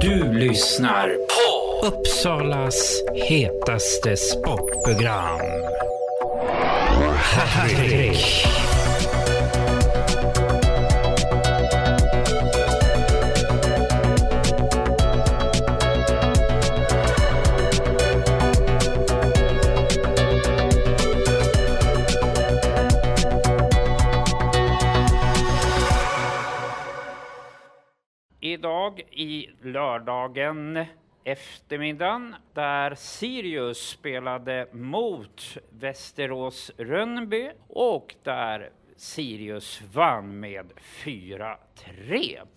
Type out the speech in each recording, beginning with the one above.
Du lyssnar på Uppsalas hetaste sportprogram. Hattrick. Idag i lördagen eftermiddagen där Sirius spelade mot Västerås Rönnby och där Sirius vann med 4-3.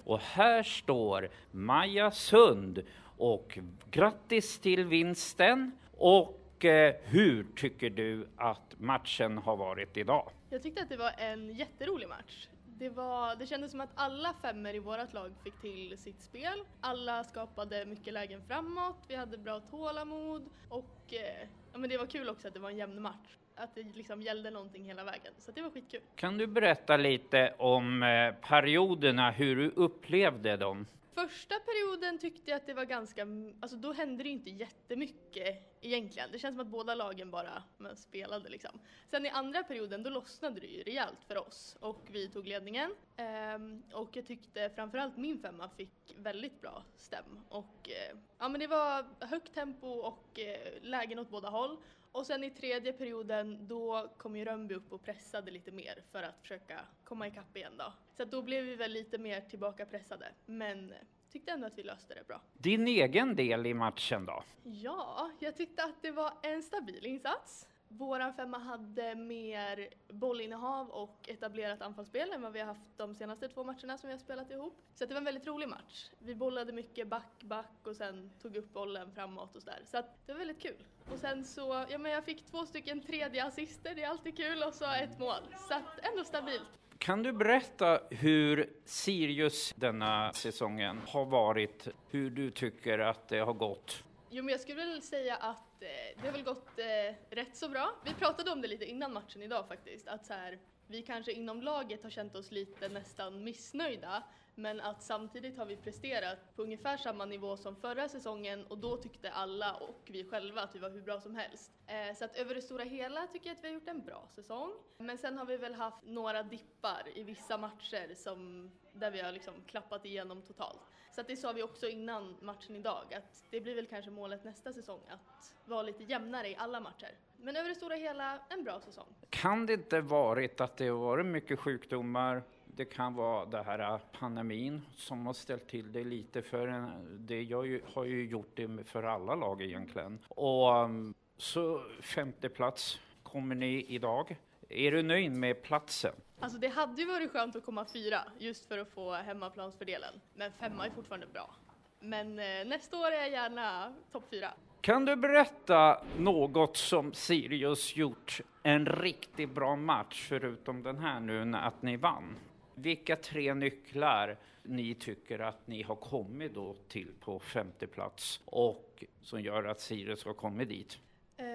Och här står Maja Sund och grattis till vinsten. Och eh, hur tycker du att matchen har varit idag? Jag tyckte att det var en jätterolig match. Det, var, det kändes som att alla femmer i vårt lag fick till sitt spel. Alla skapade mycket lägen framåt, vi hade bra tålamod och eh, ja, men det var kul också att det var en jämn match. Att det liksom gällde någonting hela vägen, så det var skitkul. Kan du berätta lite om eh, perioderna, hur du upplevde dem? Första perioden tyckte jag att det var ganska, alltså då hände det inte jättemycket egentligen. Det känns som att båda lagen bara spelade liksom. Sen i andra perioden då lossnade det ju rejält för oss och vi tog ledningen. Ehm, och jag tyckte framförallt min femma fick väldigt bra stäm och eh, ja men det var högt tempo och eh, lägen åt båda håll. Och sen i tredje perioden då kom ju Rönnby upp och pressade lite mer för att försöka komma ikapp igen då. Så då blev vi väl lite mer tillbaka pressade. Men tyckte ändå att vi löste det bra. Din egen del i matchen då? Ja, jag tyckte att det var en stabil insats. Våran femma hade mer bollinnehav och etablerat anfallsspel än vad vi har haft de senaste två matcherna som vi har spelat ihop. Så det var en väldigt rolig match. Vi bollade mycket back, back och sen tog upp bollen framåt och sådär. Så att det var väldigt kul. Och sen så, ja men jag fick två stycken tredje assister, det är alltid kul, och så ett mål. Så att ändå stabilt. Kan du berätta hur Sirius denna säsongen har varit? Hur du tycker att det har gått? Jo, men jag skulle väl säga att eh, det har väl gått eh, rätt så bra. Vi pratade om det lite innan matchen idag faktiskt, att så här, vi kanske inom laget har känt oss lite nästan missnöjda, men att samtidigt har vi presterat på ungefär samma nivå som förra säsongen och då tyckte alla och vi själva att vi var hur bra som helst. Eh, så att över det stora hela tycker jag att vi har gjort en bra säsong. Men sen har vi väl haft några dippar i vissa matcher som, där vi har liksom klappat igenom totalt. Så att det sa vi också innan matchen idag, att det blir väl kanske målet nästa säsong, att vara lite jämnare i alla matcher. Men över det stora hela, en bra säsong. Kan det inte varit att det har varit mycket sjukdomar? Det kan vara det här pandemin som har ställt till det lite för en, det ju, har ju gjort det för alla lag egentligen. Och um, så femte plats kommer ni idag. Är du nöjd med platsen? Alltså det hade ju varit skönt att komma fyra just för att få hemmaplansfördelen. Men femma är fortfarande bra. Men eh, nästa år är jag gärna topp fyra. Kan du berätta något som Sirius gjort en riktigt bra match förutom den här nu att ni vann? Vilka tre nycklar ni tycker att ni har kommit då till på femte plats och som gör att Sirius har kommit dit? Eh,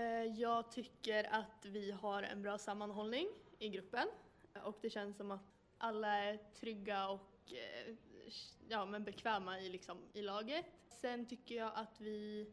jag tycker att vi har en bra sammanhållning i gruppen och det känns som att alla är trygga och eh, ja, men bekväma i, liksom, i laget. Sen tycker jag att vi,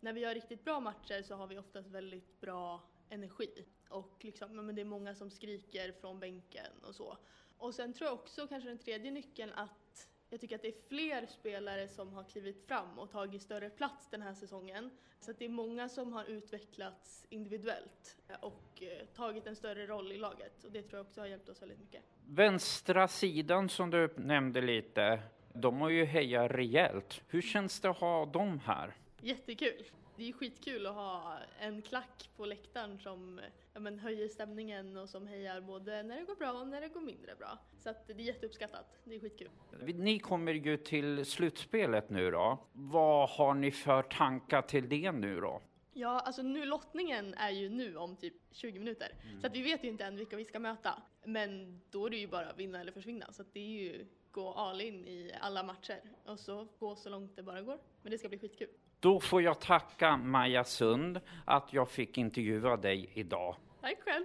när vi gör riktigt bra matcher så har vi oftast väldigt bra energi och liksom, men det är många som skriker från bänken och så. Och sen tror jag också kanske den tredje nyckeln att jag tycker att det är fler spelare som har klivit fram och tagit större plats den här säsongen. Så att det är många som har utvecklats individuellt och eh, tagit en större roll i laget och det tror jag också har hjälpt oss väldigt mycket. Vänstra sidan som du nämnde lite, de har ju hejat rejält. Hur känns det att ha dem här? Jättekul! Det är skitkul att ha en klack på läktaren som ja, men, höjer stämningen och som hejar både när det går bra och när det går mindre bra. Så att det är jätteuppskattat. Det är skitkul. Ni kommer ju till slutspelet nu då. Vad har ni för tankar till det nu då? Ja, alltså nu lottningen är ju nu om typ 20 minuter. Mm. Så att vi vet ju inte än vilka vi ska möta. Men då är det ju bara vinna eller försvinna. Så att det är ju gå all in i alla matcher och så gå så långt det bara går. Men det ska bli skitkul. Då får jag tacka Maja Sund att jag fick intervjua dig idag. Tack själv.